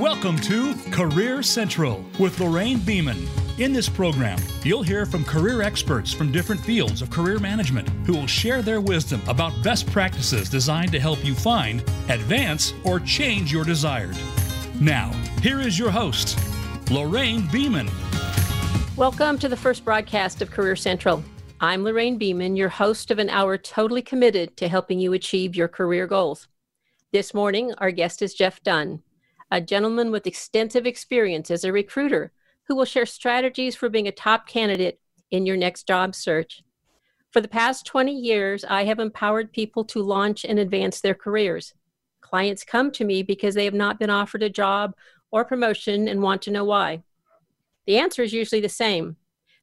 Welcome to Career Central with Lorraine Beeman. In this program, you'll hear from career experts from different fields of career management who will share their wisdom about best practices designed to help you find, advance, or change your desired. Now, here is your host, Lorraine Beeman. Welcome to the first broadcast of Career Central. I'm Lorraine Beeman, your host of an hour totally committed to helping you achieve your career goals. This morning, our guest is Jeff Dunn, a gentleman with extensive experience as a recruiter who will share strategies for being a top candidate in your next job search. For the past 20 years, I have empowered people to launch and advance their careers. Clients come to me because they have not been offered a job or promotion and want to know why. The answer is usually the same.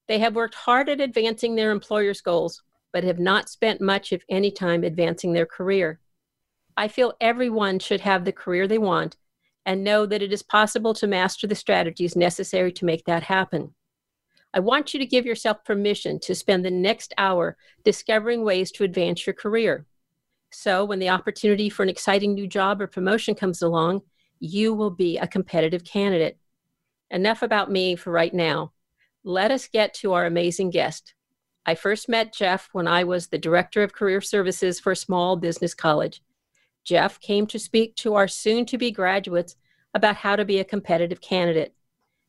They have worked hard at advancing their employer's goals, but have not spent much, if any, time advancing their career. I feel everyone should have the career they want and know that it is possible to master the strategies necessary to make that happen. I want you to give yourself permission to spend the next hour discovering ways to advance your career. So, when the opportunity for an exciting new job or promotion comes along, you will be a competitive candidate. Enough about me for right now. Let us get to our amazing guest. I first met Jeff when I was the Director of Career Services for a small business college. Jeff came to speak to our soon to be graduates about how to be a competitive candidate.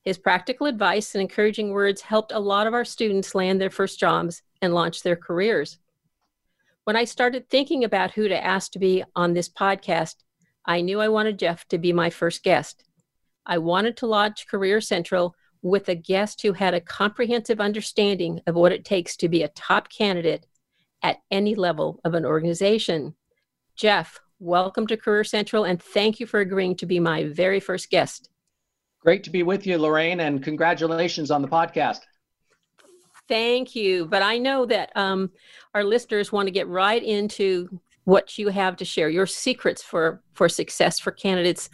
His practical advice and encouraging words helped a lot of our students land their first jobs and launch their careers. When I started thinking about who to ask to be on this podcast, I knew I wanted Jeff to be my first guest. I wanted to launch Career Central with a guest who had a comprehensive understanding of what it takes to be a top candidate at any level of an organization. Jeff, welcome to Career Central, and thank you for agreeing to be my very first guest. Great to be with you, Lorraine, and congratulations on the podcast. Thank you. But I know that um, our listeners want to get right into what you have to share, your secrets for for success for candidates.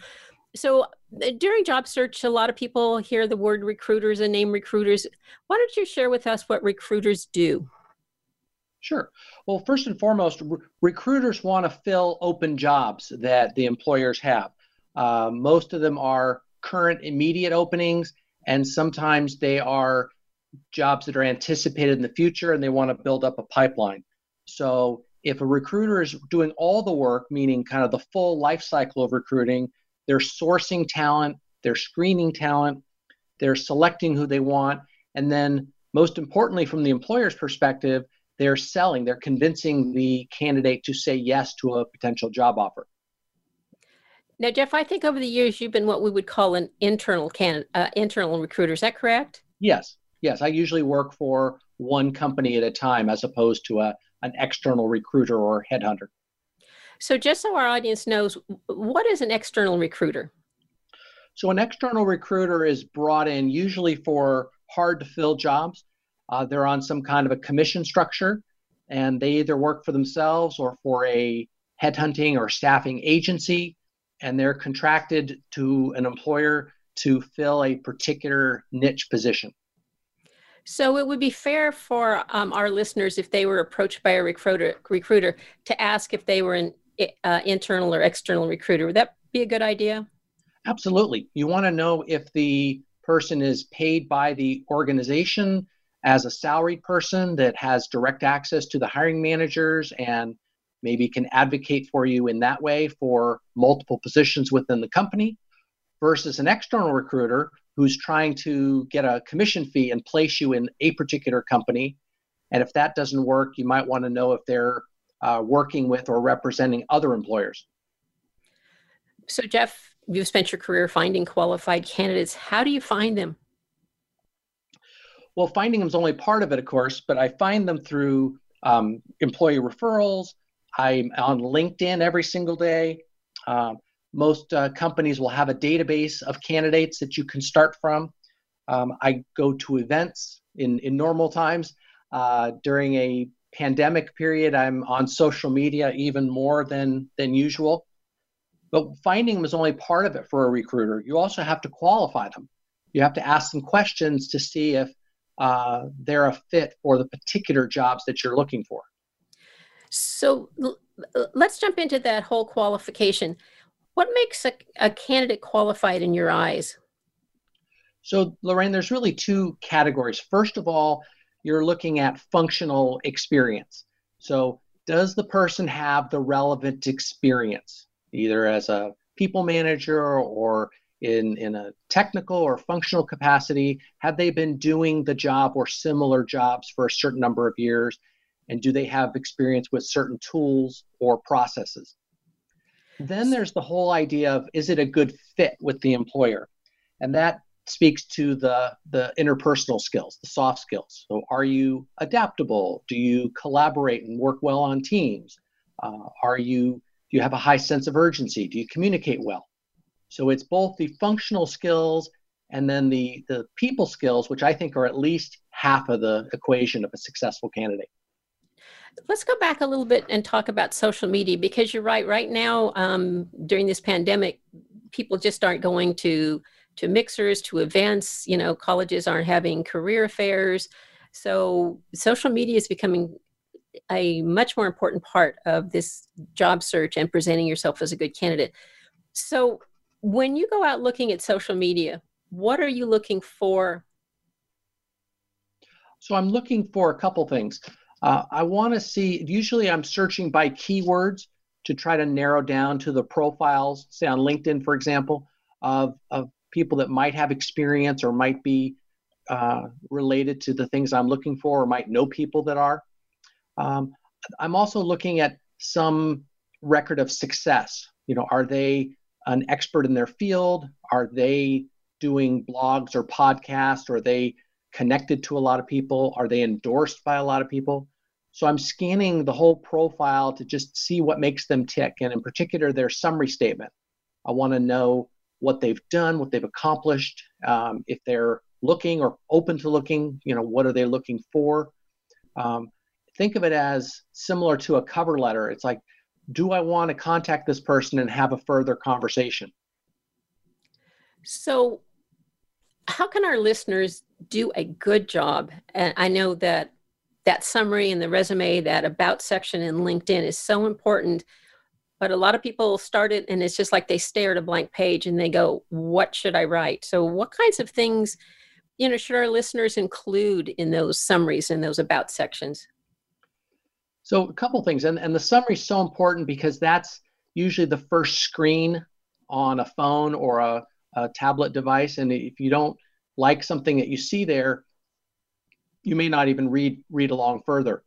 So uh, during job search, a lot of people hear the word recruiters and name recruiters. Why don't you share with us what recruiters do? Sure. Well, first and foremost, re- recruiters want to fill open jobs that the employers have. Uh, most of them are current immediate openings, and sometimes they are jobs that are anticipated in the future and they want to build up a pipeline. So if a recruiter is doing all the work, meaning kind of the full life cycle of recruiting, they're sourcing talent, they're screening talent, they're selecting who they want, and then most importantly, from the employer's perspective, they're selling, they're convincing the candidate to say yes to a potential job offer. Now, Jeff, I think over the years you've been what we would call an internal can uh, internal recruiter. Is that correct? Yes, yes. I usually work for one company at a time, as opposed to a an external recruiter or headhunter. So, just so our audience knows, what is an external recruiter? So, an external recruiter is brought in usually for hard to fill jobs. Uh, they're on some kind of a commission structure, and they either work for themselves or for a headhunting or staffing agency, and they're contracted to an employer to fill a particular niche position. So it would be fair for um, our listeners if they were approached by a recruiter, recruiter to ask if they were an uh, internal or external recruiter. Would that be a good idea? Absolutely. You want to know if the person is paid by the organization as a salaried person that has direct access to the hiring managers and maybe can advocate for you in that way for multiple positions within the company versus an external recruiter who's trying to get a commission fee and place you in a particular company. And if that doesn't work, you might want to know if they're uh, working with or representing other employers. So, Jeff, you've spent your career finding qualified candidates. How do you find them? Well, finding them is only part of it, of course, but I find them through um, employee referrals. I'm on LinkedIn every single day. Um, most uh, companies will have a database of candidates that you can start from. Um, I go to events in, in normal times. Uh, during a pandemic period, I'm on social media even more than, than usual. But finding them is only part of it for a recruiter. You also have to qualify them. You have to ask them questions to see if uh, they're a fit for the particular jobs that you're looking for. So let's jump into that whole qualification. What makes a, a candidate qualified in your eyes? So, Lorraine, there's really two categories. First of all, you're looking at functional experience. So, does the person have the relevant experience, either as a people manager or in, in a technical or functional capacity? Have they been doing the job or similar jobs for a certain number of years? And do they have experience with certain tools or processes? Then there's the whole idea of is it a good fit with the employer? And that speaks to the, the interpersonal skills, the soft skills. So, are you adaptable? Do you collaborate and work well on teams? Uh, are you do you have a high sense of urgency? Do you communicate well? So it's both the functional skills and then the the people skills, which I think are at least half of the equation of a successful candidate. Let's go back a little bit and talk about social media because you're right. Right now, um, during this pandemic, people just aren't going to to mixers, to events. You know, colleges aren't having career fairs, so social media is becoming a much more important part of this job search and presenting yourself as a good candidate. So, when you go out looking at social media, what are you looking for? So, I'm looking for a couple things. Uh, I want to see, usually I'm searching by keywords to try to narrow down to the profiles, say on LinkedIn, for example, of, of people that might have experience or might be uh, related to the things I'm looking for or might know people that are. Um, I'm also looking at some record of success. You know, are they an expert in their field? Are they doing blogs or podcasts? Are they connected to a lot of people? Are they endorsed by a lot of people? So I'm scanning the whole profile to just see what makes them tick, and in particular, their summary statement. I want to know what they've done, what they've accomplished, um, if they're looking or open to looking. You know, what are they looking for? Um, think of it as similar to a cover letter. It's like, do I want to contact this person and have a further conversation? So, how can our listeners do a good job? And I know that that summary and the resume, that about section in LinkedIn is so important. But a lot of people start it and it's just like they stare at a blank page and they go, What should I write? So, what kinds of things, you know, should our listeners include in those summaries in those about sections? So, a couple things. And, and the summary is so important because that's usually the first screen on a phone or a, a tablet device. And if you don't like something that you see there, you may not even read read along further.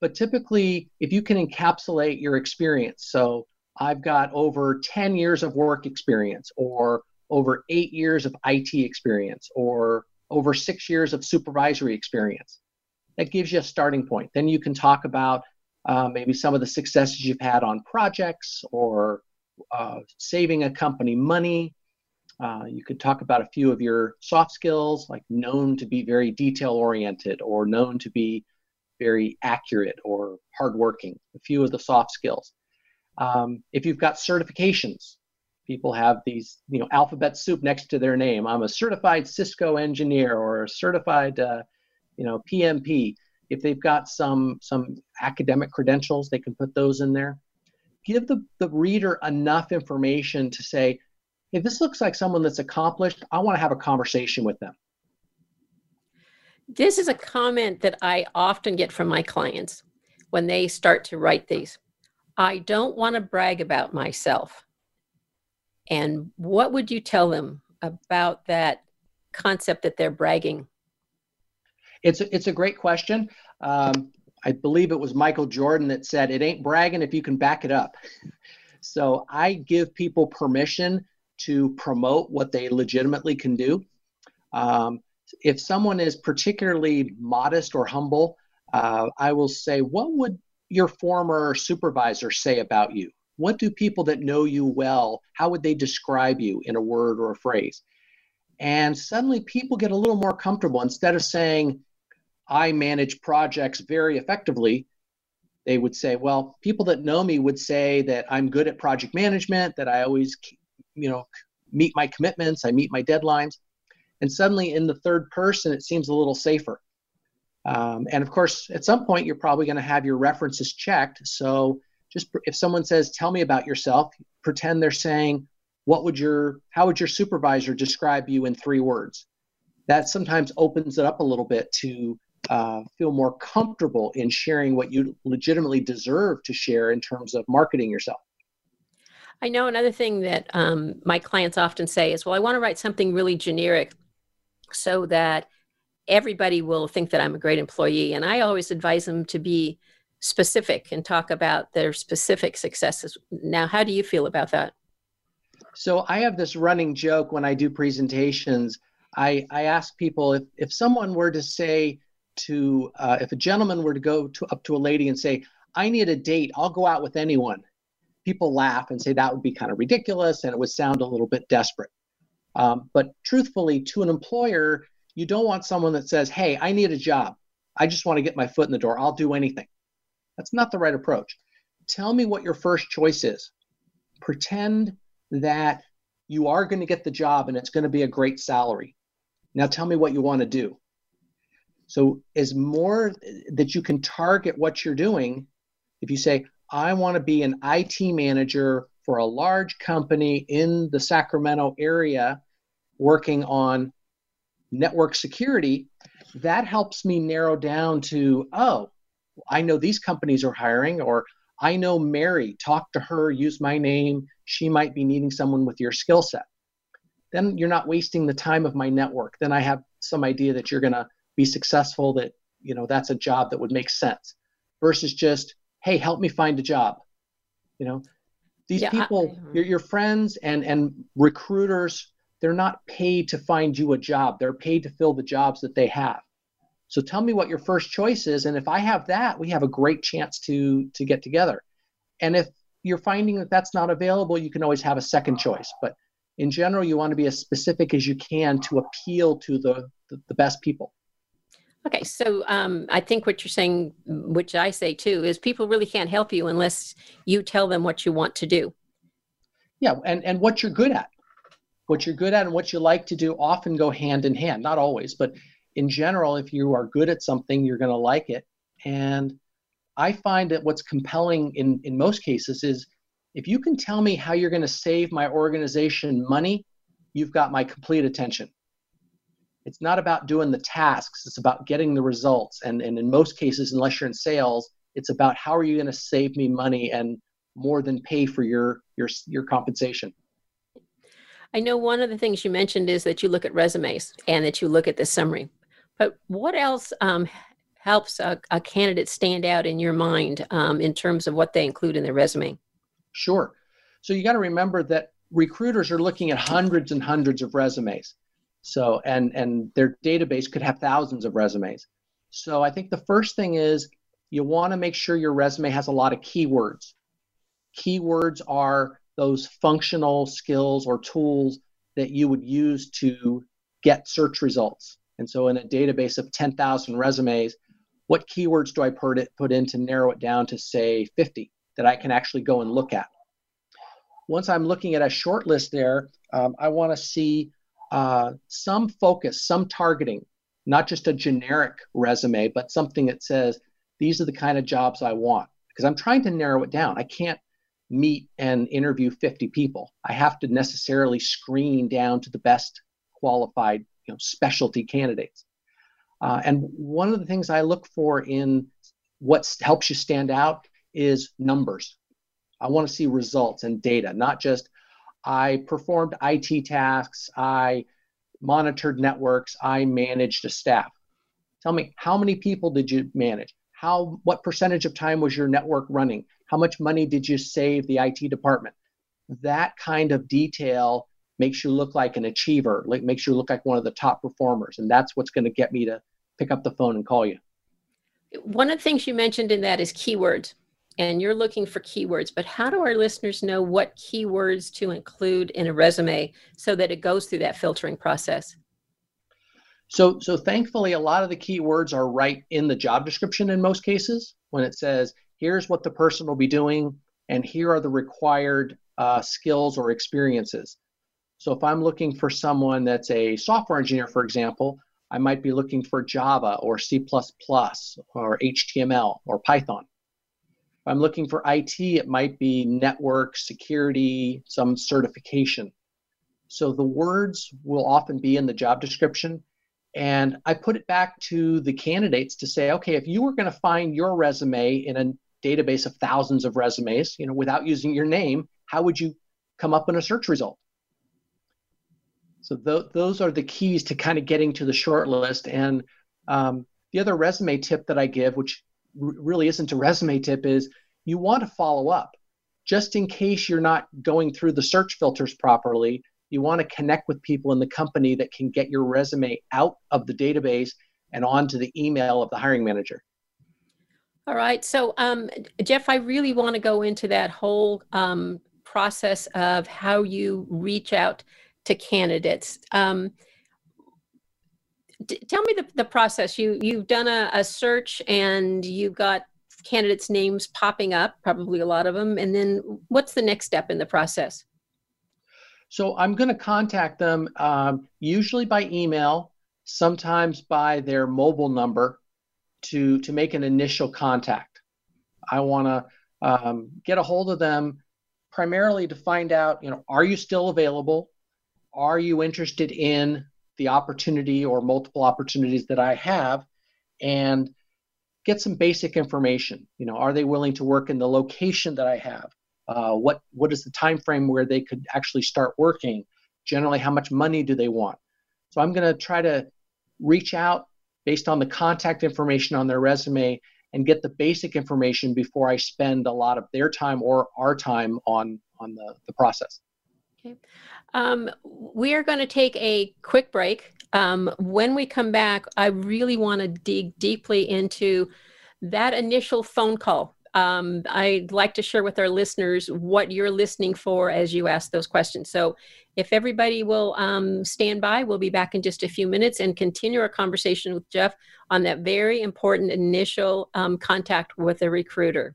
But typically, if you can encapsulate your experience, so I've got over 10 years of work experience, or over eight years of IT experience, or over six years of supervisory experience. That gives you a starting point. Then you can talk about uh, maybe some of the successes you've had on projects or uh, saving a company money, uh, you could talk about a few of your soft skills, like known to be very detail oriented or known to be very accurate or hardworking, a few of the soft skills. Um, if you've got certifications, people have these, you know, alphabet soup next to their name. I'm a certified Cisco engineer or a certified, uh, you know, PMP. If they've got some some academic credentials, they can put those in there. Give the, the reader enough information to say, if this looks like someone that's accomplished, I want to have a conversation with them. This is a comment that I often get from my clients when they start to write these. I don't want to brag about myself. And what would you tell them about that concept that they're bragging? It's a, it's a great question. Um, I believe it was Michael Jordan that said, It ain't bragging if you can back it up. So I give people permission to promote what they legitimately can do. Um, if someone is particularly modest or humble, uh, I will say, what would your former supervisor say about you? What do people that know you well, how would they describe you in a word or a phrase? And suddenly people get a little more comfortable. Instead of saying, I manage projects very effectively, they would say, well, people that know me would say that I'm good at project management, that I always you know meet my commitments i meet my deadlines. And suddenly in the third person it seems a little safer. Um, and of course at some point you're probably going to have your references checked. So just if someone says, "Tell me about yourself," pretend they're saying, "What would your how would your supervisor describe you in three words?" That sometimes opens it up a little bit to uh, feel more comfortable in sharing what you legitimately deserve to share in terms of marketing yourself. I know another thing that um, my clients often say is, well, I want to write something really generic so that everybody will think that I'm a great employee. And I always advise them to be specific and talk about their specific successes. Now, how do you feel about that? So I have this running joke when I do presentations. I, I ask people if, if someone were to say to, uh, if a gentleman were to go to, up to a lady and say, I need a date, I'll go out with anyone people laugh and say that would be kind of ridiculous and it would sound a little bit desperate. Um, but truthfully, to an employer, you don't want someone that says, Hey, I need a job. I just want to get my foot in the door. I'll do anything. That's not the right approach. Tell me what your first choice is. Pretend that you are going to get the job and it's going to be a great salary. Now tell me what you want to do. So, as more that you can target what you're doing, if you say, I want to be an IT manager for a large company in the Sacramento area working on network security, that helps me narrow down to, oh, I know these companies are hiring, or I know Mary, talk to her, use my name. She might be needing someone with your skill set. Then you're not wasting the time of my network. Then I have some idea that you're going to be successful, that, you know, that's a job that would make sense versus just, hey help me find a job. You know these yeah, people I, your, your friends and and recruiters they're not paid to find you a job. They're paid to fill the jobs that they have. So tell me what your first choice is and if i have that we have a great chance to to get together. And if you're finding that that's not available you can always have a second choice. But in general you want to be as specific as you can to appeal to the the, the best people Okay, so um, I think what you're saying, which I say too, is people really can't help you unless you tell them what you want to do. Yeah, and, and what you're good at. What you're good at and what you like to do often go hand in hand. Not always, but in general, if you are good at something, you're going to like it. And I find that what's compelling in, in most cases is if you can tell me how you're going to save my organization money, you've got my complete attention it's not about doing the tasks it's about getting the results. And, and in most cases unless you're in sales it's about how are you going to save me money and more than pay for your your your compensation. I know one of the things you mentioned is that you look at resumes and that you look at the summary. But what else um, helps a, a, candidate stand out in your mind um, in terms of what they include in their resume? Sure. So you got to remember that recruiters are looking at hundreds and hundreds of resumes so, and and their database could have thousands of resumes. So, I think the first thing is you want to make sure your resume has a lot of keywords. Keywords are those functional skills or tools that you would use to get search results. And so, in a database of 10,000 resumes, what keywords do I put it put in to narrow it down to say 50 that I can actually go and look at? Once I'm looking at a short list there, um, I want to see uh, some focus, some targeting, not just a generic resume, but something that says, these are the kind of jobs I want. Because I'm trying to narrow it down. I can't meet and interview 50 people. I have to necessarily screen down to the best qualified you know, specialty candidates. Uh, and one of the things I look for in what helps you stand out is numbers. I want to see results and data, not just I performed IT tasks, I monitored networks, I managed a staff. Tell me, how many people did you manage? How what percentage of time was your network running? How much money did you save the IT department? That kind of detail makes you look like an achiever, like makes you look like one of the top performers, and that's what's going to get me to pick up the phone and call you. One of the things you mentioned in that is keywords and you're looking for keywords, but how do our listeners know what keywords to include in a resume so that it goes through that filtering process? So, so thankfully, a lot of the keywords are right in the job description in most cases when it says, here's what the person will be doing, and here are the required uh, skills or experiences. So, if I'm looking for someone that's a software engineer, for example, I might be looking for Java or C or HTML or Python. If I'm looking for IT, it might be network, security, some certification. So the words will often be in the job description. And I put it back to the candidates to say, okay, if you were going to find your resume in a database of thousands of resumes, you know, without using your name, how would you come up in a search result? So th- those are the keys to kind of getting to the short list. And um, the other resume tip that I give, which really isn't a resume tip, is you want to follow up. Just in case you're not going through the search filters properly, you want to connect with people in the company that can get your resume out of the database and onto the email of the hiring manager. All right. So, um, Jeff, I really want to go into that whole um, process of how you reach out to candidates. Um, d- tell me the, the process. You you've done a, a search and you've got candidates' names popping up, probably a lot of them. And then what's the next step in the process? So I'm going to contact them um, usually by email, sometimes by their mobile number to, to make an initial contact. I want to um, get a hold of them primarily to find out, you know, are you still available? Are you interested in the opportunity or multiple opportunities that I have? And get some basic information. You know, are they willing to work in the location that I have? Uh, what what is the time frame where they could actually start working? Generally, how much money do they want? So I'm going to try to reach out based on the contact information on their resume and get the basic information before I spend a lot of their time or our time on on the, the process. Um, we are going to take a quick break. Um, when we come back, I really want to dig deeply into that initial phone call um, I'd like to share with our listeners what you're listening for as you ask those questions. So, if everybody will um, stand by, we'll be back in just a few minutes and continue our conversation with Jeff on that very important initial um, contact with a recruiter.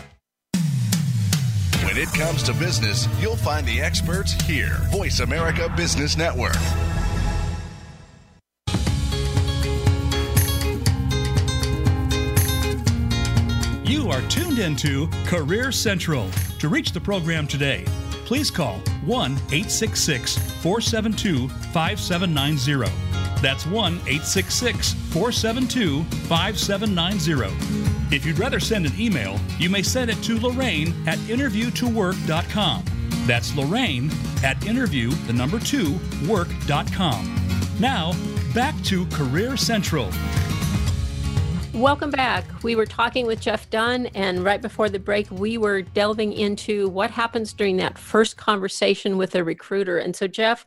It comes to business, you'll find the experts here. Voice America Business Network. You are tuned into Career Central. To reach the program today, please call 1 866 472 5790. That's 1 866 472 5790. If you'd rather send an email, you may send it to Lorraine at interviewtowork.com. That's Lorraine at interview, the number two, work.com. Now, back to Career Central. Welcome back. We were talking with Jeff Dunn, and right before the break, we were delving into what happens during that first conversation with a recruiter. And so, Jeff,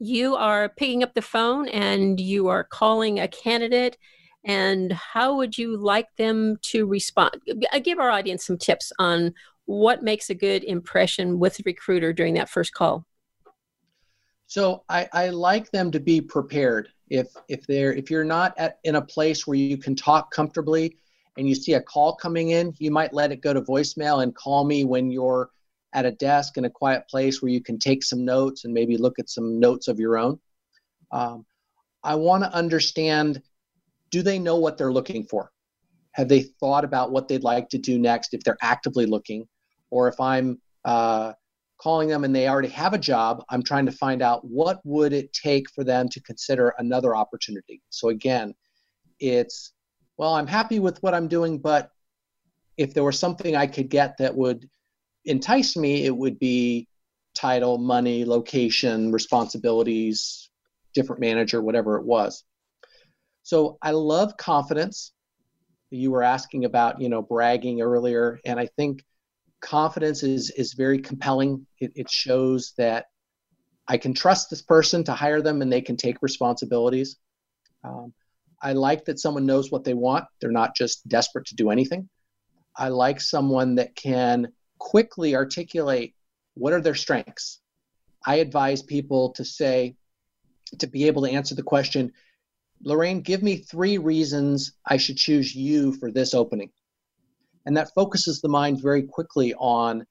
you are picking up the phone and you are calling a candidate and how would you like them to respond? Give our audience some tips on what makes a good impression with a recruiter during that first call. So I, I like them to be prepared. If if they're if you're not at in a place where you can talk comfortably and you see a call coming in, you might let it go to voicemail and call me when you're at a desk in a quiet place where you can take some notes and maybe look at some notes of your own. Um, I want to understand do they know what they're looking for? Have they thought about what they'd like to do next if they're actively looking? Or if I'm uh, calling them and they already have a job, I'm trying to find out what would it take for them to consider another opportunity. So again, it's well, I'm happy with what I'm doing, but if there was something I could get that would entice me, it would be title, money, location, responsibilities, different manager, whatever it was. So I love confidence. You were asking about, you know, bragging earlier, and I think confidence is is very compelling. It, it shows that I can trust this person to hire them, and they can take responsibilities. Um, I like that someone knows what they want. They're not just desperate to do anything. I like someone that can quickly articulate what are their strengths. I advise people to say, to be able to answer the question, Lorraine, give me three reasons I should choose you for this opening. And that focuses the mind very quickly on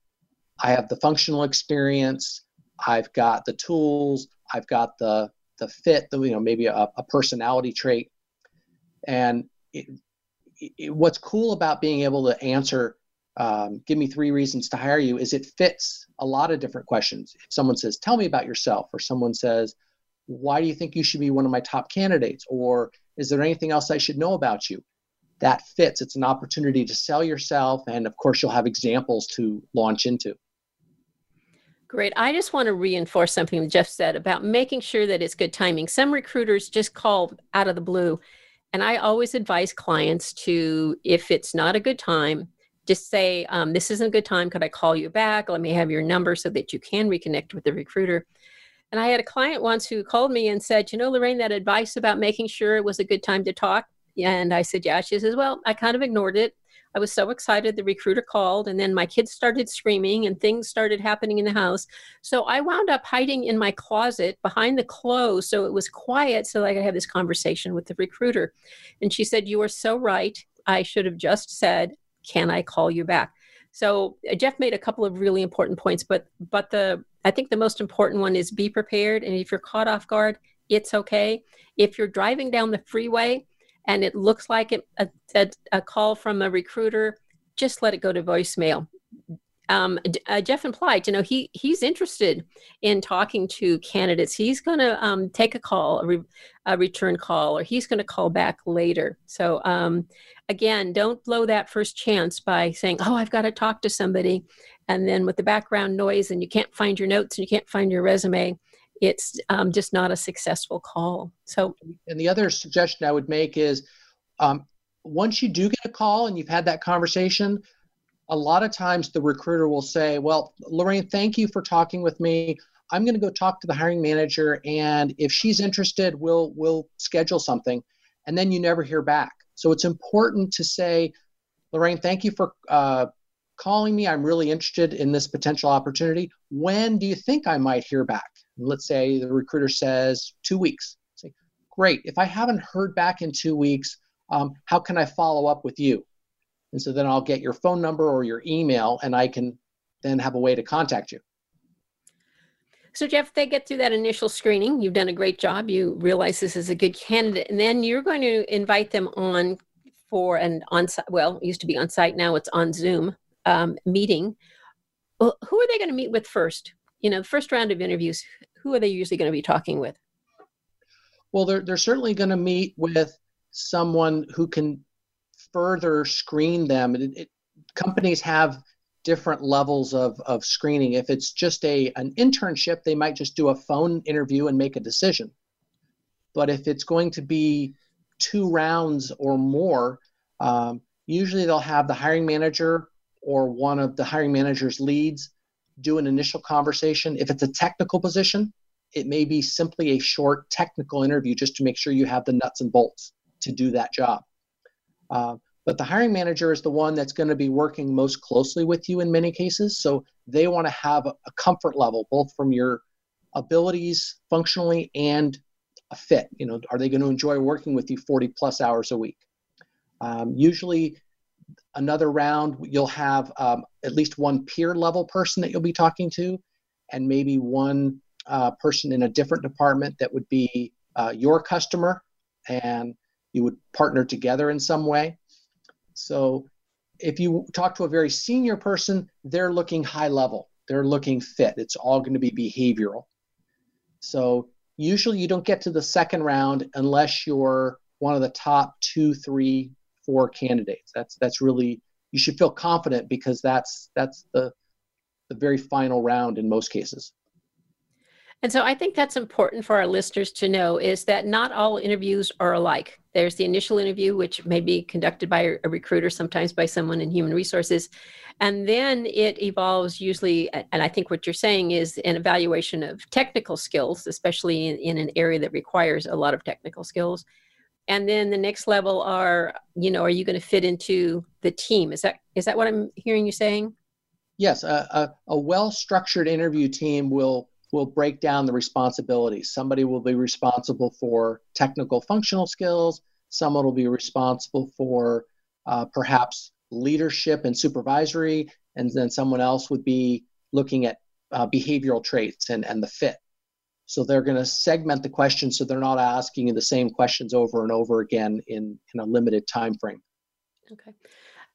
I have the functional experience, I've got the tools, I've got the the fit, the, you know, maybe a, a personality trait. And it, it, what's cool about being able to answer, um, give me three reasons to hire you, is it fits a lot of different questions. If someone says, tell me about yourself, or someone says, why do you think you should be one of my top candidates? Or is there anything else I should know about you? That fits. It's an opportunity to sell yourself. And of course, you'll have examples to launch into. Great. I just want to reinforce something Jeff said about making sure that it's good timing. Some recruiters just call out of the blue. And I always advise clients to, if it's not a good time, just say, um, This isn't a good time. Could I call you back? Let me have your number so that you can reconnect with the recruiter. And I had a client once who called me and said, You know, Lorraine, that advice about making sure it was a good time to talk. And I said, Yeah. She says, Well, I kind of ignored it. I was so excited the recruiter called, and then my kids started screaming and things started happening in the house. So I wound up hiding in my closet behind the clothes so it was quiet so I could have this conversation with the recruiter. And she said, You are so right. I should have just said, Can I call you back? So uh, Jeff made a couple of really important points, but but the I think the most important one is be prepared. And if you're caught off guard, it's okay. If you're driving down the freeway and it looks like it, a, a, a call from a recruiter, just let it go to voicemail. Um, uh, Jeff implied, you know, he he's interested in talking to candidates. He's going to um, take a call, a, re, a, return call, or he's going to call back later. So um, again, don't blow that first chance by saying, "Oh, I've got to talk to somebody," and then with the background noise and you can't find your notes and you can't find your resume it's um, just not a successful call. So and the other suggestion i would make is um, once you do get a call and you've had that conversation a lot of times the recruiter will say well lorraine thank you for talking with me. I'm going to go talk to the hiring manager and if she's interested we'll we'll schedule something. And then you never hear back so it's important to say lorraine thank you for uh, calling me. I'm really interested in this potential opportunity. When do you think I might hear back? And let's say the recruiter says two weeks. Say, great. If I haven't heard back in two weeks, um, how can I follow up with you? And so then I'll get your phone number or your email, and I can then have a way to contact you. So, Jeff, they get through that initial screening. You've done a great job. You realize this is a good candidate. And then you're going to invite them on for an on site, well, used to be on site, now it's on Zoom um, meeting, well, who are they going to meet with first? You know, the first round of interviews, who are they usually going to be talking with? Well, they're, they're certainly going to meet with someone who can further screen them. It, it, companies have different levels of, of screening. If it's just a an internship, they might just do a phone interview and make a decision. But if it's going to be two rounds or more, um, usually they'll have the hiring manager or one of the hiring manager's leads do an initial conversation. If it's a technical position, it may be simply a short technical interview just to make sure you have the nuts and bolts. to do that job. Uh, but the hiring manager is the one that's going to be working most closely with you in many cases. So they want to have a, comfort level, both from your abilities functionally and a fit. You know, are they going to enjoy working with you 40 plus hours a week? Um, usually, another round, you'll have um, at least one peer level person that you'll be talking to, and maybe one uh, person in a different department that would be uh, your customer, and you would partner together in some way. So, if you talk to a very senior person, they're looking high level, they're looking fit. It's all going to be behavioral. So, usually you don't get to the second round unless you're one of the top two, three, four candidates. That's that's really you should feel confident because that's that's the the very final round in most cases. And so I think that's important for our listeners to know is that not all interviews are alike. There's the initial interview, which may be conducted by a recruiter, sometimes by someone in human resources. And then it evolves usually, and I think what you're saying is an evaluation of technical skills, especially in, in an area that requires a lot of technical skills. And then the next level are, you know, are you going to fit into the team? Is that is that what I'm hearing you saying? Yes, a, a, a well-structured interview team will will break down the responsibilities. Somebody will be responsible for technical functional skills, someone will be responsible for uh, perhaps leadership and supervisory, and then someone else would be looking at uh, behavioral traits and, and the fit. So they're going to segment the questions so they're not asking you the same questions over and over again in, in a limited time frame. Okay.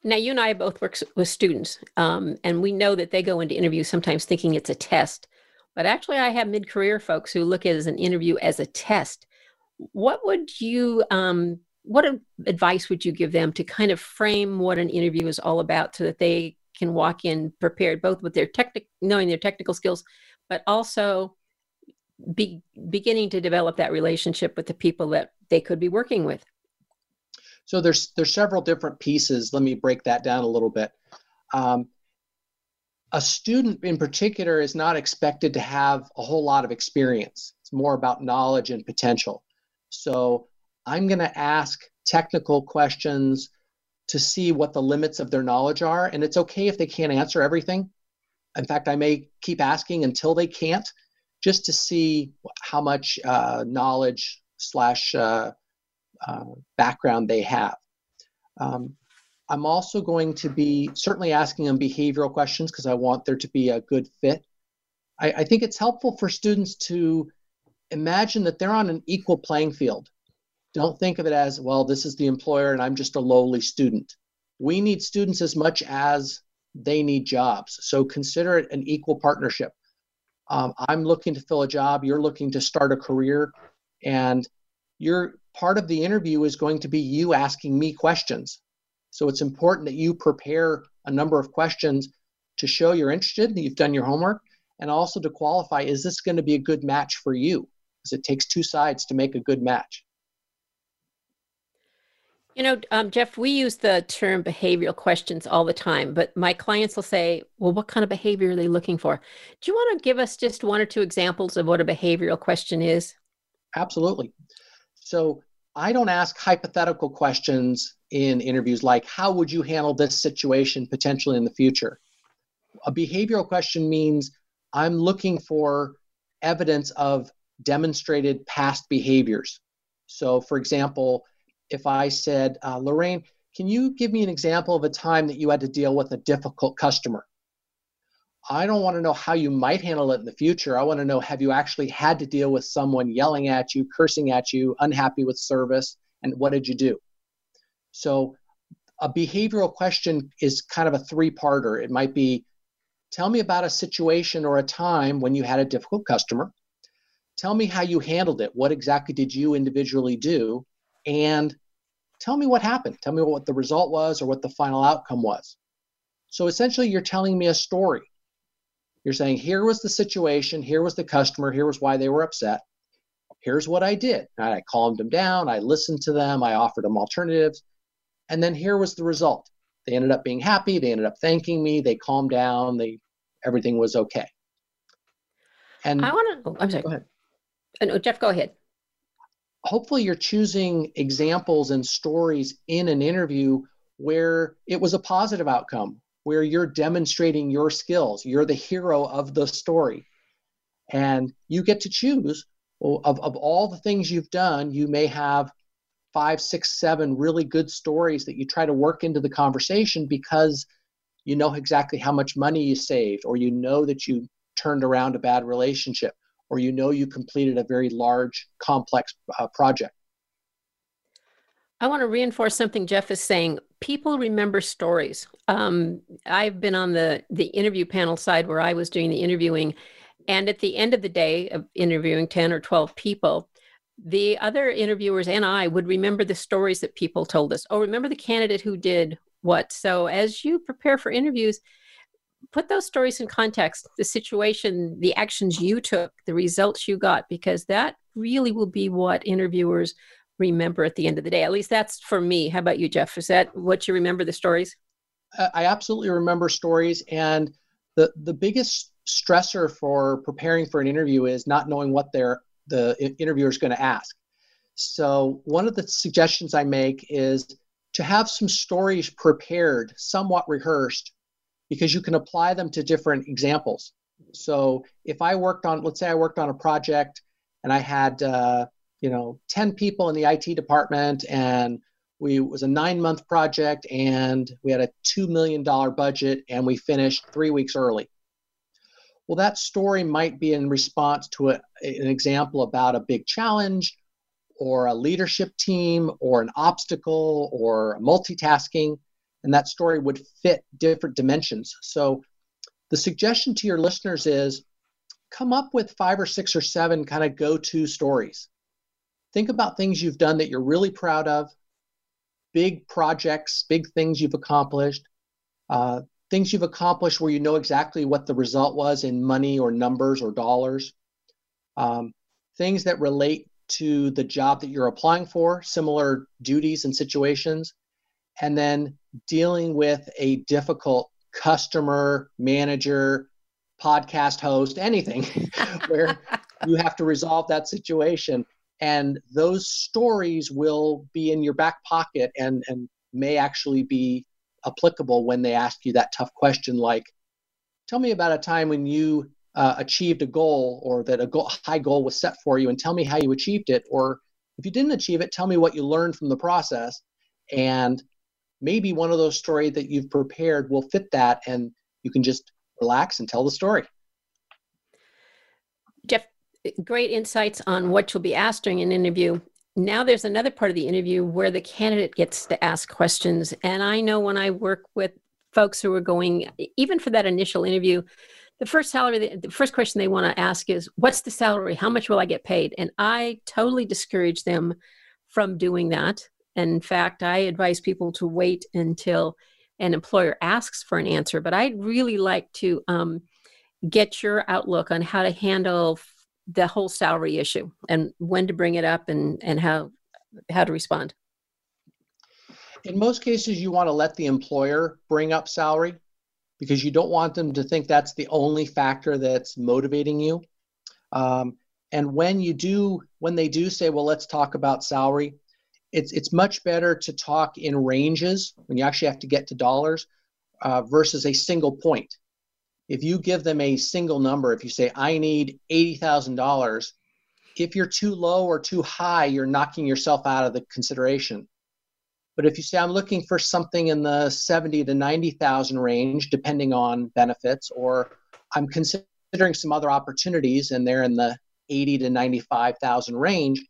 Now, you and I both work with students, um, and we know that they go into interviews sometimes thinking it's a test. But actually, I have mid career folks who look at as an interview as a test. What would you, um, what advice would you give them to kind of frame what an interview is all about so that they can walk in prepared, both with their technical, knowing their technical skills, but also be, beginning to develop that relationship with the people that they could be working with? So there's there's several different pieces. Let me break that down a little bit. Um, a student in particular is not expected to have a whole lot of experience. It's more about knowledge and potential. So I'm going to ask technical questions to see what the limits of their knowledge are. And it's okay if they can't answer everything. In fact, I may keep asking until they can't, just to see how much uh, knowledge slash uh, uh, background they have. Um, I'm also going to be certainly asking them behavioral questions because I want there to be a good fit. I, I, think it's helpful for students to imagine that they're on an equal playing field. Don't think of it as, well, this is the employer and I'm just a lowly student. We need students as much as they need jobs. So consider it an equal partnership. Um, I'm looking to fill a job, you're looking to start a career, and your part of the interview is going to be you asking me questions so it's important that you prepare a number of questions to show you're interested, that you've done your homework, and also to qualify is this going to be a good match for you? Because it takes two sides to make a good match. You know, um, Jeff, we use the term behavioral questions all the time, but my clients will say, well, what kind of behavior are they looking for? Do you want to give us just one or two examples of what a behavioral question is? Absolutely. So I don't ask hypothetical questions in interviews like, how would you handle this situation potentially in the future? A behavioral question means I'm looking for evidence of demonstrated past behaviors. So, for example, if I said, uh, Lorraine, can you give me an example of a time that you had to deal with a difficult customer? I don't want to know how you might handle it in the future. I want to know have you actually had to deal with someone yelling at you, cursing at you, unhappy with service, and what did you do? So, a behavioral question is kind of a three parter. It might be tell me about a situation or a time when you had a difficult customer. Tell me how you handled it. What exactly did you individually do? And tell me what happened. Tell me what the result was or what the final outcome was. So essentially, you're telling me a story. You're saying, here was the situation, here was the customer, here was why they were upset. Here's what I did. I calmed them down, I listened to them, I offered them alternatives. And then here was the result. They ended up being happy, they ended up thanking me, they calmed down, they everything was okay. And I want to, oh, I'm sorry. Go ahead. Uh, no, Jeff, go ahead. hopefully you're choosing examples and stories in an interview where it was a positive outcome, where you're demonstrating your skills. You're the hero of the story. And you get to choose of, of all the things you've done, you may have five, six, seven really good stories that you try to work into the conversation because you know exactly how much money you saved, or you know that you turned around a bad relationship, or you know you completed a very large, complex uh, project. I want to reinforce something Jeff is saying. People remember stories. Um, I've been on the the interview panel side where I was doing the interviewing, and at the end of the day of interviewing ten or twelve people, the other interviewers and I would remember the stories that people told us. Oh, remember the candidate who did what? So as you prepare for interviews, put those stories in context, the situation, the actions you took, the results you got, because that really will be what interviewers remember at the end of the day. At least that's for me. How about you, Jeff? Is that what you remember the stories? I absolutely remember stories. And the, the biggest stressor for preparing for an interview is not knowing what their the interviewer is going to ask. So one of the suggestions I make is to have some stories prepared, somewhat rehearsed, because you can apply them to different examples. So if I worked on, let's say I worked on a project and I had, uh, you know, 10 people in the IT department and we was a nine month project and we had a $2 million budget and we finished three weeks early. Well, that story might be in response to a, an example about a big challenge or a leadership team or an obstacle or multitasking and that story would fit different dimensions. So the suggestion to your listeners is come up with five or six or seven kind of go to stories. Think about things you've done that you're really proud of, big projects, big things you've accomplished, uh, things you've accomplished where you know exactly what the result was in money or numbers or dollars, um, things that relate to the job that you're applying for, similar duties and situations, and then dealing with a difficult customer, manager, podcast host, anything where you have to resolve that situation. And those stories will be in your back pocket and, and may actually be applicable when they ask you that tough question like, tell me about a time when you uh, achieved a goal or that a goal, high goal was set for you and tell me how you achieved it. Or if you didn't achieve it, tell me what you learned from the process. And maybe one of those stories that you've prepared will fit that and you can just relax and tell the story. Jeff, great insights on what you'll be asked during an interview. Now there's another part of the interview where the candidate gets to ask questions. And I know when I work with folks who are going, even for that initial interview, the first salary, the first question they want to ask is, What's the salary? How much will I get paid? And I totally discourage them from doing that And in fact, I advise people to wait until an employer asks for an answer. But I'd really like to um, get your outlook on how to handle the whole salary issue and when to bring it up and, and how how to respond. In most cases, you want to let the employer bring up salary because you don't want them to think that's the only factor that's motivating you. Um, and when you do, when they do say, "Well, let's talk about salary," it's it's much better to talk in ranges when you actually have to get to dollars uh, versus a single point. If you give them a single number, if you say I need eighty thousand dollars, if you're too low or too high, you're knocking yourself out of the consideration. But if you say I'm looking for something in the seventy to ninety thousand range, depending on benefits, or I'm considering some other opportunities and they're in the eighty to ninety-five thousand range,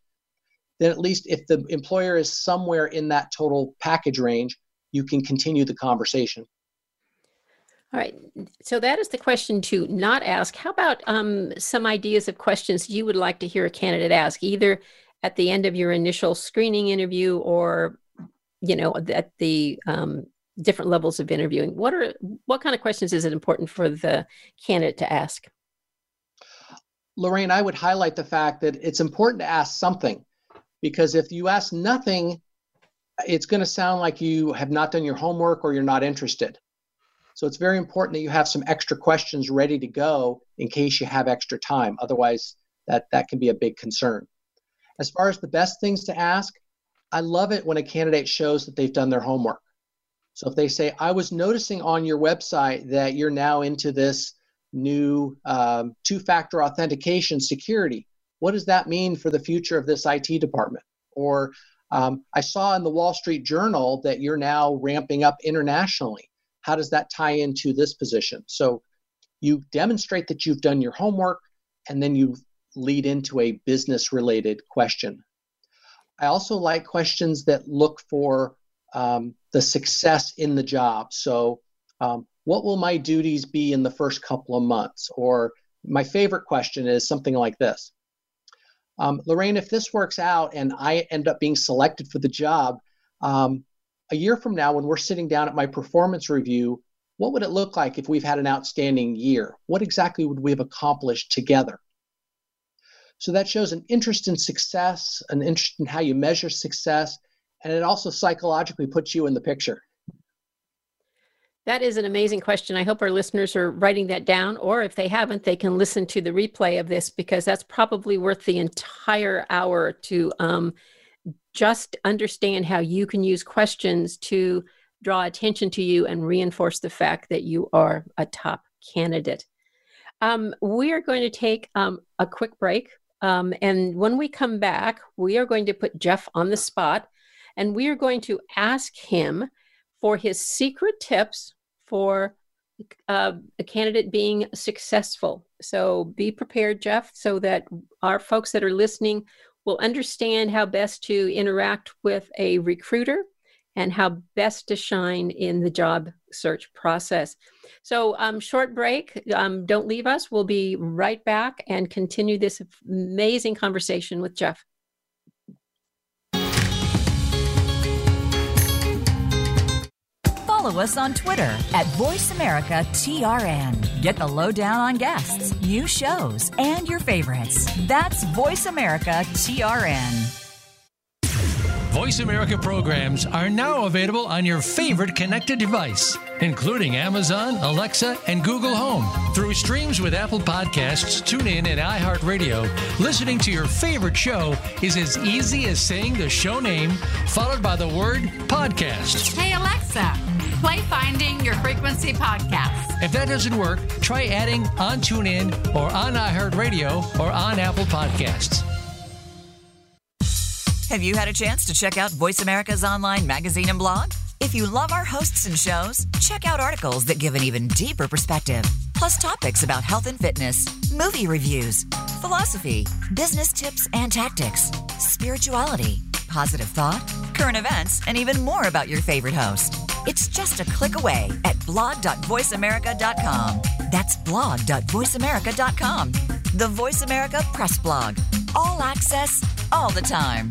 then at least if the employer is somewhere in that total package range, you can continue the conversation. All right. So that is the question to not ask. How about um, some ideas of questions you would like to hear a candidate ask, either at the end of your initial screening interview or, you know, at the um, different levels of interviewing? What are what kind of questions is it important for the candidate to ask? Lorraine, I would highlight the fact that it's important to ask something because if you ask nothing, it's going to sound like you have not done your homework or you're not interested. So it's very important that you have some extra questions ready to go in case you have extra time. Otherwise, that, that can be a big concern. As far as the best things to ask, I love it when a candidate shows that they've done their homework. So if they say, I was noticing on your website that you're now into this new um, two factor authentication security, what does that mean for the future of this IT department? Or um, I saw in the Wall Street Journal that you're now ramping up internationally. How does that tie into this position? So you demonstrate that you've done your homework and then you lead into a business related question. I also like questions that look for um, the success in the job. So, um, what will my duties be in the first couple of months? Or my favorite question is something like this um, Lorraine, if this works out and I end up being selected for the job, um, a year from now, when we're sitting down at my performance review, what would it look like if we've had an outstanding year? What exactly would we have accomplished together? So that shows an interest in success, an interest in how you measure success, and it also psychologically puts you in the picture. That is an amazing question. I hope our listeners are writing that down, or if they haven't, they can listen to the replay of this because that's probably worth the entire hour to um, just understand how you can use questions to draw attention to you and reinforce the fact that you are a top candidate. Um, we are going to take um, a quick break. Um, and when we come back, we are going to put Jeff on the spot and we are going to ask him for his secret tips for uh, a candidate being successful. So be prepared, Jeff, so that our folks that are listening will understand how best to interact with a recruiter and how best to shine in the job search process. So, um, short break. Um, don't leave us. We'll be right back and continue this amazing conversation with Jeff. Follow us on Twitter at VoiceAmericaTRN. Get the lowdown on guests, new shows, and your favorites. That's VoiceAmericaTRN. Voice America programs are now available on your favorite connected device, including Amazon, Alexa, and Google Home. Through streams with Apple Podcasts, TuneIn, and iHeartRadio, listening to your favorite show is as easy as saying the show name followed by the word podcast. Hey, Alexa, play Finding Your Frequency podcast. If that doesn't work, try adding on TuneIn or on iHeartRadio or on Apple Podcasts. Have you had a chance to check out Voice America's online magazine and blog? If you love our hosts and shows, check out articles that give an even deeper perspective, plus topics about health and fitness, movie reviews, philosophy, business tips and tactics, spirituality, positive thought, current events, and even more about your favorite host. It's just a click away at blog.voiceamerica.com. That's blog.voiceamerica.com. The Voice America Press Blog. All access, all the time.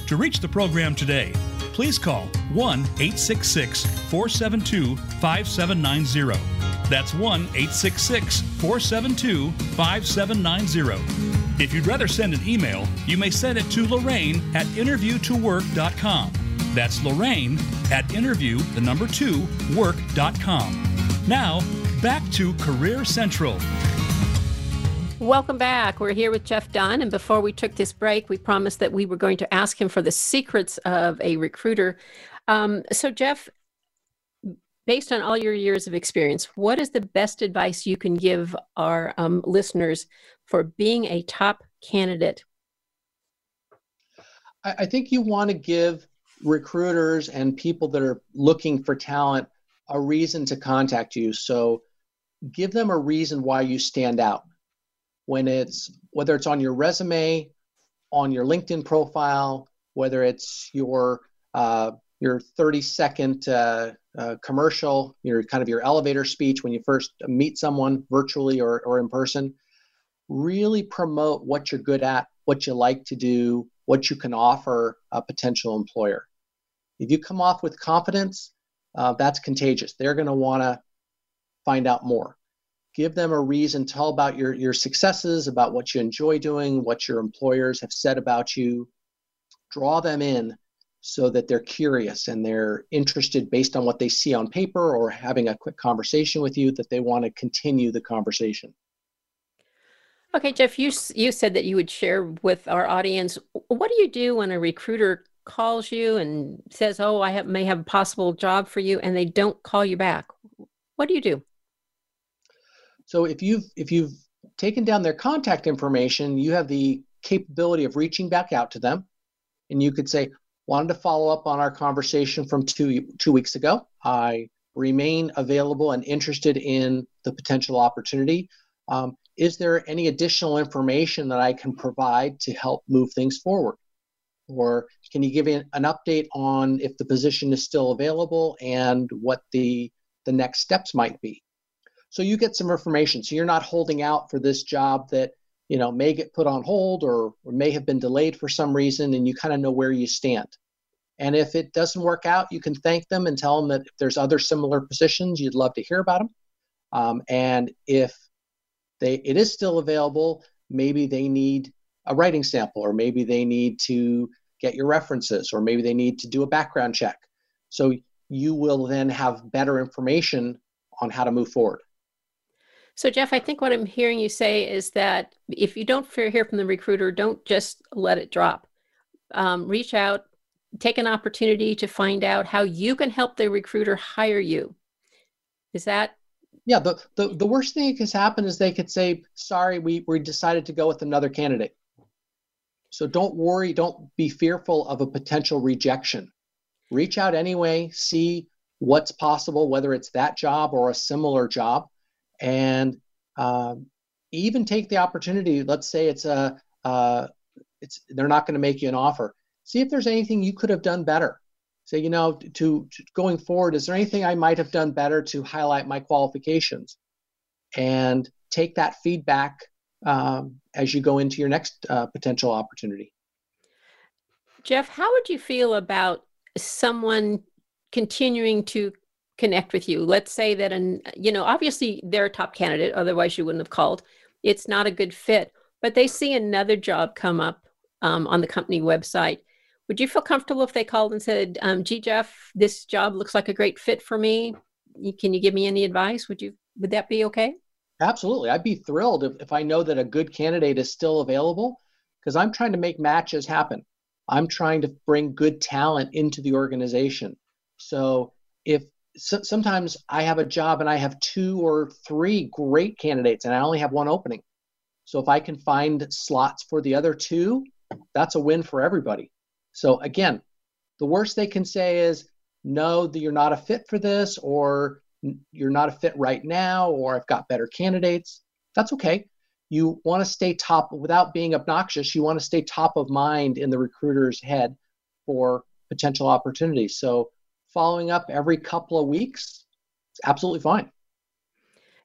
To reach the program today, please call 1 866 472 5790. That's 1 866 472 5790. If you'd rather send an email, you may send it to Lorraine at interview2work.com. That's Lorraine at interview, the number two, work.com. Now, back to Career Central. Welcome back. We're here with Jeff Dunn. And before we took this break, we promised that we were going to ask him for the secrets of a recruiter. Um, so, Jeff, based on all your years of experience, what is the best advice you can give our um, listeners for being a top candidate? I, I think you want to give recruiters and people that are looking for talent a reason to contact you. So, give them a reason why you stand out. When it's whether it's on your resume, on your LinkedIn profile, whether it's your uh, your 30 second uh, uh, commercial, your kind of your elevator speech when you first meet someone virtually or, or in person, really promote what you're good at, what you like to do, what you can offer a potential employer. If you come off with confidence, uh, that's contagious. They're going to want to find out more. Give them a reason, tell about your, your successes, about what you enjoy doing, what your employers have said about you. Draw them in so that they're curious and they're interested based on what they see on paper or having a quick conversation with you that they want to continue the conversation. Okay, Jeff, you you said that you would share with our audience. What do you do when a recruiter calls you and says, "Oh, I have, may have a possible job for you," and they don't call you back? What do you do? So if you've if you've taken down their contact information, you have the capability of reaching back out to them, and you could say, "Wanted to follow up on our conversation from two two weeks ago. I remain available and interested in the potential opportunity. Um, is there any additional information that I can provide to help move things forward?" Or can you give an update on if the position is still available and what the the next steps might be? So you get some information. So you're not holding out for this job that you know may get put on hold or, or may have been delayed for some reason, and you kind of know where you stand. And if it doesn't work out, you can thank them and tell them that if there's other similar positions, you'd love to hear about them. Um, and if they it is still available, maybe they need a writing sample, or maybe they need to get your references, or maybe they need to do a background check. So you will then have better information on how to move forward. So, Jeff, I think what I'm hearing you say is that if you don't hear from the recruiter, don't just let it drop. Um, reach out, take an opportunity to find out how you can help the recruiter hire you. Is that? Yeah, the, the, the worst thing that could happen is they could say, sorry, we, we decided to go with another candidate. So don't worry, don't be fearful of a potential rejection. Reach out anyway, see what's possible, whether it's that job or a similar job, and um, even take the opportunity. Let's say it's a uh, it's they're not going to make you an offer. See if there's anything you could have done better. Say, you know, to, to going forward, is there anything I might have done better to highlight my qualifications? And take that feedback um, as you go into your next uh, potential opportunity. Jeff, how would you feel about someone continuing to connect with you. Let's say that, an, you know, obviously they're a top candidate, otherwise you wouldn't have called. It's not a good fit, but they see another job come up um, on the company website. Would you feel comfortable if they called and said, um, "Gee, Jeff, this job looks like a great fit for me. Can you give me any advice?" Would you? Would that be okay? Absolutely, I'd be thrilled if, if I know that a good candidate is still available because I'm trying to make matches happen. I'm trying to bring good talent into the organization. So if so, sometimes I have a job and I have two or three great candidates and I only have one opening. So if I can find slots for the other two, that's a win for everybody. So again, the worst they can say is no, that you're not a fit for this, or you're not a fit right now, or I've got better candidates. That's okay. You want to stay top without being obnoxious. You want to stay top of mind in the recruiter's head for potential opportunities. So following up every couple of weeks, it's absolutely fine.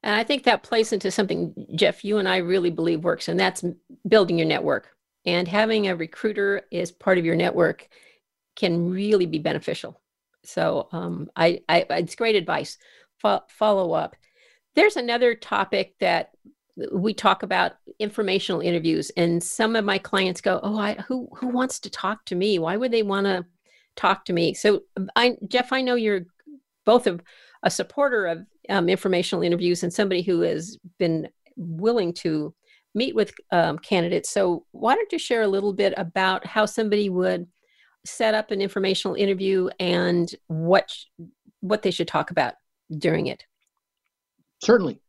And I think that plays into something, Jeff, you and I really believe works, and that's building your network. And having a recruiter as part of your network can really be beneficial. So um, I, I, it's great advice. Fo- follow up. There's another topic that we talk about informational interviews, and some of my clients go, "Oh, I, who who wants to talk to me? Why would they want to talk to me. So, I, Jeff, I know you're both of a supporter of um, informational interviews and somebody who has been willing to meet with um, candidates. So, why don't you share a little bit about how somebody would set up an informational interview and what what they should talk about during it? Certainly.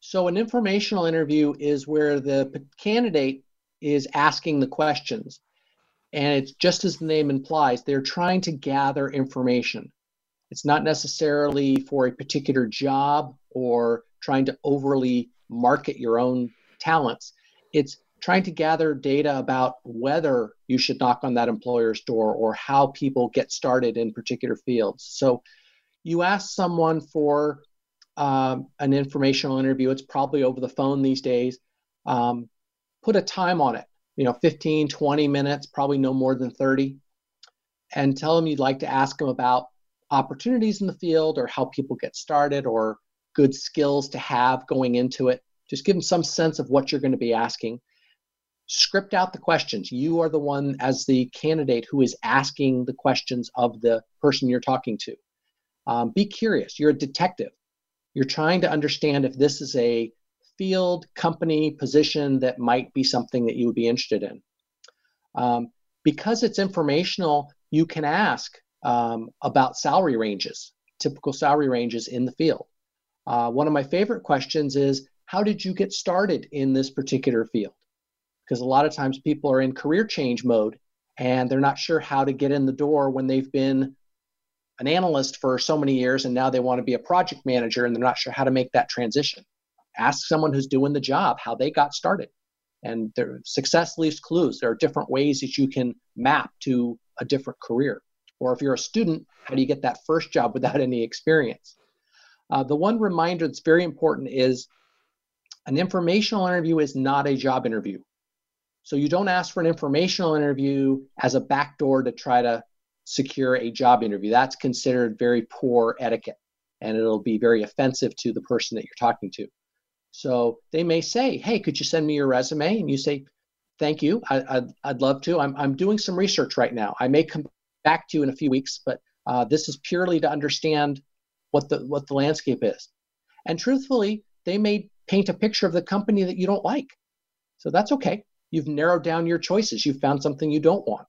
So, an informational interview is where the candidate is asking the questions. And it's just as the name implies, they're trying to gather information. It's not necessarily for a particular job or trying to overly market your own talents. It's trying to gather data about whether you should knock on that employer's door or how people get started in particular fields. So you ask someone for um, an informational interview, it's probably over the phone these days. Um, put a time on it, you know, 15, 20 minutes, probably no more than 30, and tell them you'd like to ask them about opportunities in the field or how people get started or good skills to have going into it. Just give them some sense of what you're going to be asking script out the questions. You are the one, as the candidate, who is asking the questions of the person you're talking to. Um, be curious. You're a detective. You're trying to understand if this is a field, company, position that might be something that you would be interested in. Um, because it's informational, you can ask um, about salary ranges, typical salary ranges in the field. Uh, one of my favorite questions is How did you get started in this particular field? because a lot of times people are in career change mode and they're not sure how to get in the door when they've been an analyst for so many years and now they want to be a project manager and they're not sure how to make that transition. Ask someone who's doing the job how they got started. And their success leaves clues. There are different ways that you can map to a different career. Or if you're a student, how do you get that first job without any experience? Uh, the one reminder that's very important is an informational interview is not a job interview. So you don't ask for an informational interview as a backdoor to try to secure a job interview. That's considered very poor etiquette and it'll be very offensive to the person that you're talking to. So they may say, Hey, could you send me your resume? And you say, Thank you. I, would I'd love to. I'm, I'm doing some research right now. I may come back to you in a few weeks, but uh, this is purely to understand what the, what the landscape is. And truthfully, they may paint a picture of the company that you don't like. So that's okay you've narrowed down your choices. You've found something you don't want.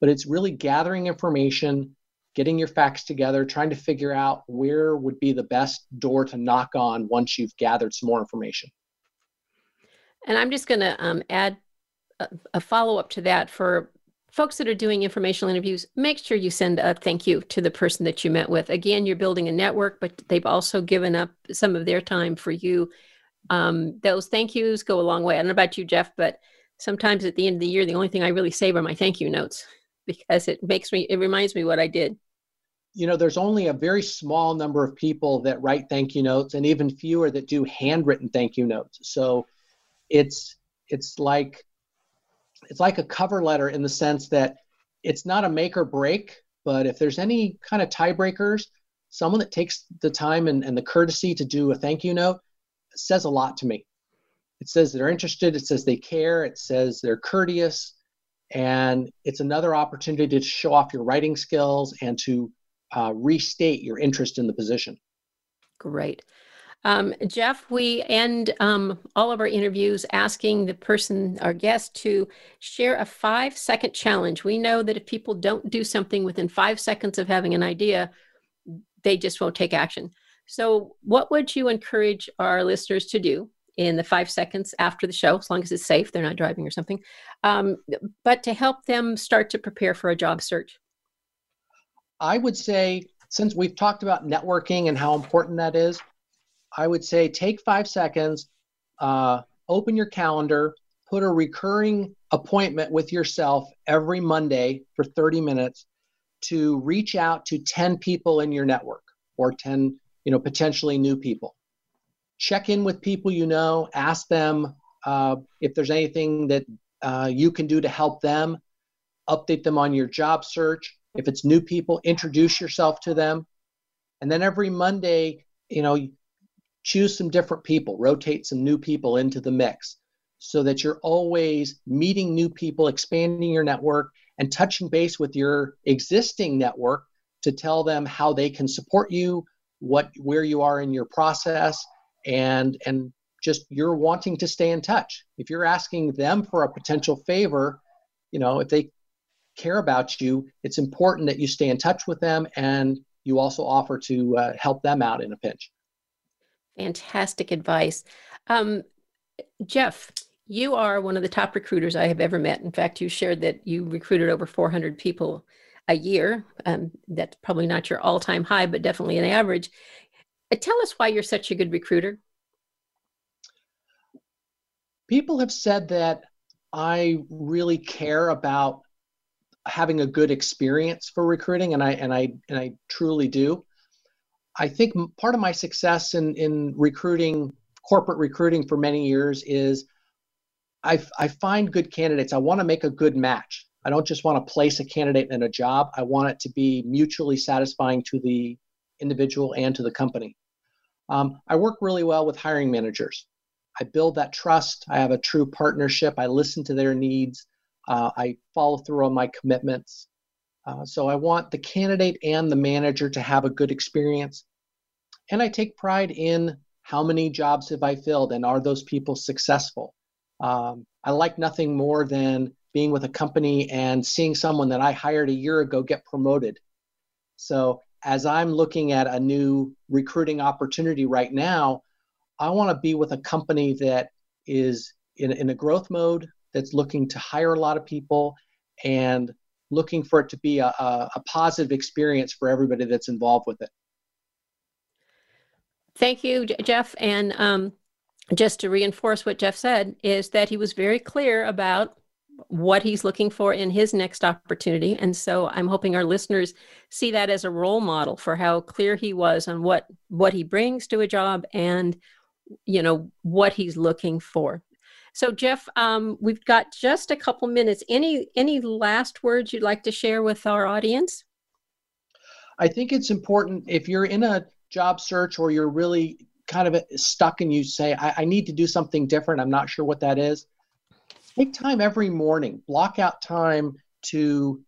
But it's really gathering information, getting your facts together, trying to figure out where would be the best door to knock on once you've gathered some more information. And I'm just going to um, add a, a follow up to that for folks that are doing informational interviews, make sure you send a thank you to the person that you met with. Again, you're building a network, but they've also given up some of their time for you um, those thank yous go a long way. I don't know about you, Jeff, but sometimes at the end of the year, the only thing I really save are my thank you notes because it makes me, it reminds me what I did. You know, there's only a very small number of people that write thank you notes, and even fewer that do handwritten thank you notes. So, it's it's like it's like a cover letter in the sense that it's not a make or break, but if there's any kind of tiebreakers, someone that takes the time and, and the courtesy to do a thank you note says a lot to me. It says they're interested, it says they care, it says they're courteous, and it's another opportunity to show off your writing skills and to uh, restate your interest in the position. Great. Um, Jeff, we end um, all of our interviews asking the person, our guest, to share a five second challenge. We know that if people don't do something within five seconds of having an idea, they just won't take action. So, what would you encourage our listeners to do in the five seconds after the show, as long as it's safe, they're not driving or something, um, but to help them start to prepare for a job search? I would say, since we've talked about networking and how important that is, I would say take five seconds, uh, open your calendar, put a recurring appointment with yourself every Monday for 30 minutes to reach out to 10 people in your network or 10 you know, potentially new people. Check in with people you know, ask them uh, if there's anything that uh, you can do to help them, update them on your job search. If it's new people, introduce yourself to them. And then every Monday, you know, choose some different people, rotate some new people into the mix so that you're always meeting new people, expanding your network, and touching base with your existing network to tell them how they can support you, what where you are in your process and and just you're wanting to stay in touch if you're asking them for a potential favor you know if they care about you it's important that you stay in touch with them and you also offer to uh, help them out in a pinch fantastic advice um, jeff you are one of the top recruiters i have ever met in fact you shared that you recruited over 400 people a year. Um, that's probably not your all time high, but definitely an average. Uh, tell us why you're such a good recruiter. People have said that I really care about having a good experience for recruiting, and I and I and I truly do. I think part of my success in in recruiting, corporate recruiting for many years is I I find good candidates. I want to make a good match. I don't just want to place a candidate in a job. I want it to be mutually satisfying to the individual and to the company. Um, I work really well with hiring managers. I build that trust. I have a true partnership. I listen to their needs. Uh, I follow through on my commitments. Uh, so I want the candidate and the manager to have a good experience. And I take pride in how many jobs have I filled and are those people successful? Um, I like nothing more than being with a company and seeing someone that I hired a year ago get promoted. So as I'm looking at a new recruiting opportunity right now, I want to be with a company that is in, in a growth mode, that's looking to hire a lot of people and looking for it to be a, a, a positive experience for everybody that's involved with it. Thank you, Jeff. And um, just to reinforce what Jeff said, is that he was very clear about what he's looking for in his next opportunity. And so I'm hoping our listeners see that as a role model for how clear he was on what what he brings to a job and you know what he's looking for. So Jeff, um, we've got just a couple minutes. Any any last words you'd like to share with our audience? I think it's important if you're in a job search or you're really kind of stuck and you say, I, I need to do something different. I'm not sure what that is take time every morning, block out time to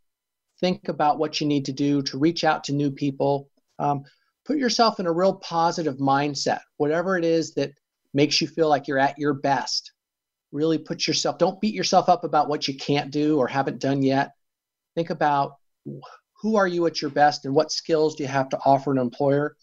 think about what you need to do, to reach out to new people. Um, put yourself in a real positive mindset, whatever it is that makes you feel like you're at your best. Really put yourself, don't beat yourself up about what you can't do or haven't done yet. Think about who are you at your best and what skills do you have to offer an employer.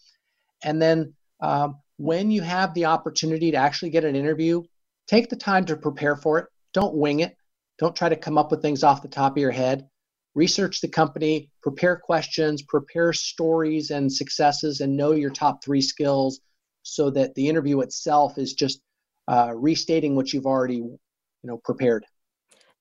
And then um, when you have the opportunity to actually get an interview, take the time to prepare for it. Don't wing it. Don't try to come up with things off the top of your head. Research the company, prepare questions, prepare stories and successes, and know your top three skills so that the interview itself is just uh, restating what you've already you know prepared.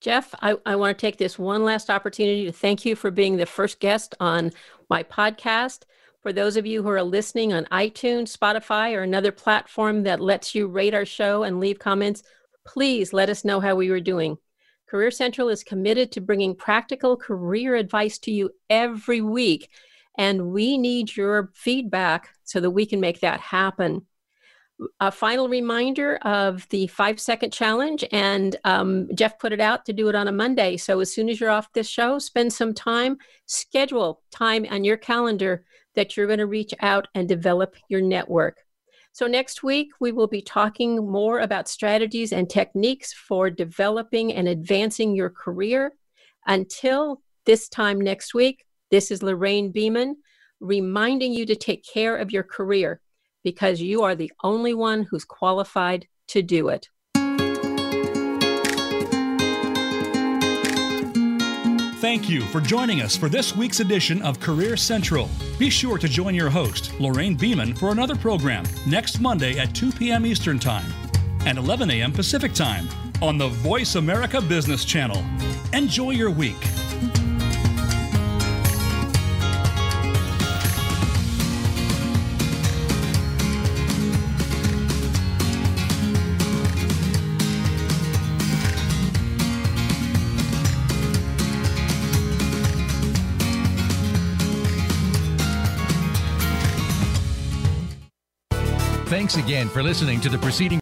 Jeff, I, I want to take this one last opportunity to thank you for being the first guest on my podcast. For those of you who are listening on iTunes, Spotify, or another platform that lets you rate our show and leave comments, please let us know how we were doing. Career Central is committed to bringing practical career advice to you every week, and we need your feedback so that we can make that happen. A final reminder of the five second challenge, and um, Jeff put it out to do it on a Monday. So as soon as you're off this show, spend some time, schedule time on your calendar that you're going to reach out and develop your network. So, next week, we will be talking more about strategies and techniques for developing and advancing your career. Until this time next week, this is Lorraine Beeman reminding you to take care of your career because you are the only one who's qualified to do it. Thank you for joining us for this week's edition of Career Central. Be sure to join your host, Lorraine Beeman, for another program next Monday at 2 p.m. Eastern Time and 11 a.m. Pacific Time on the Voice America Business Channel. Enjoy your week. Thanks again for listening to the preceding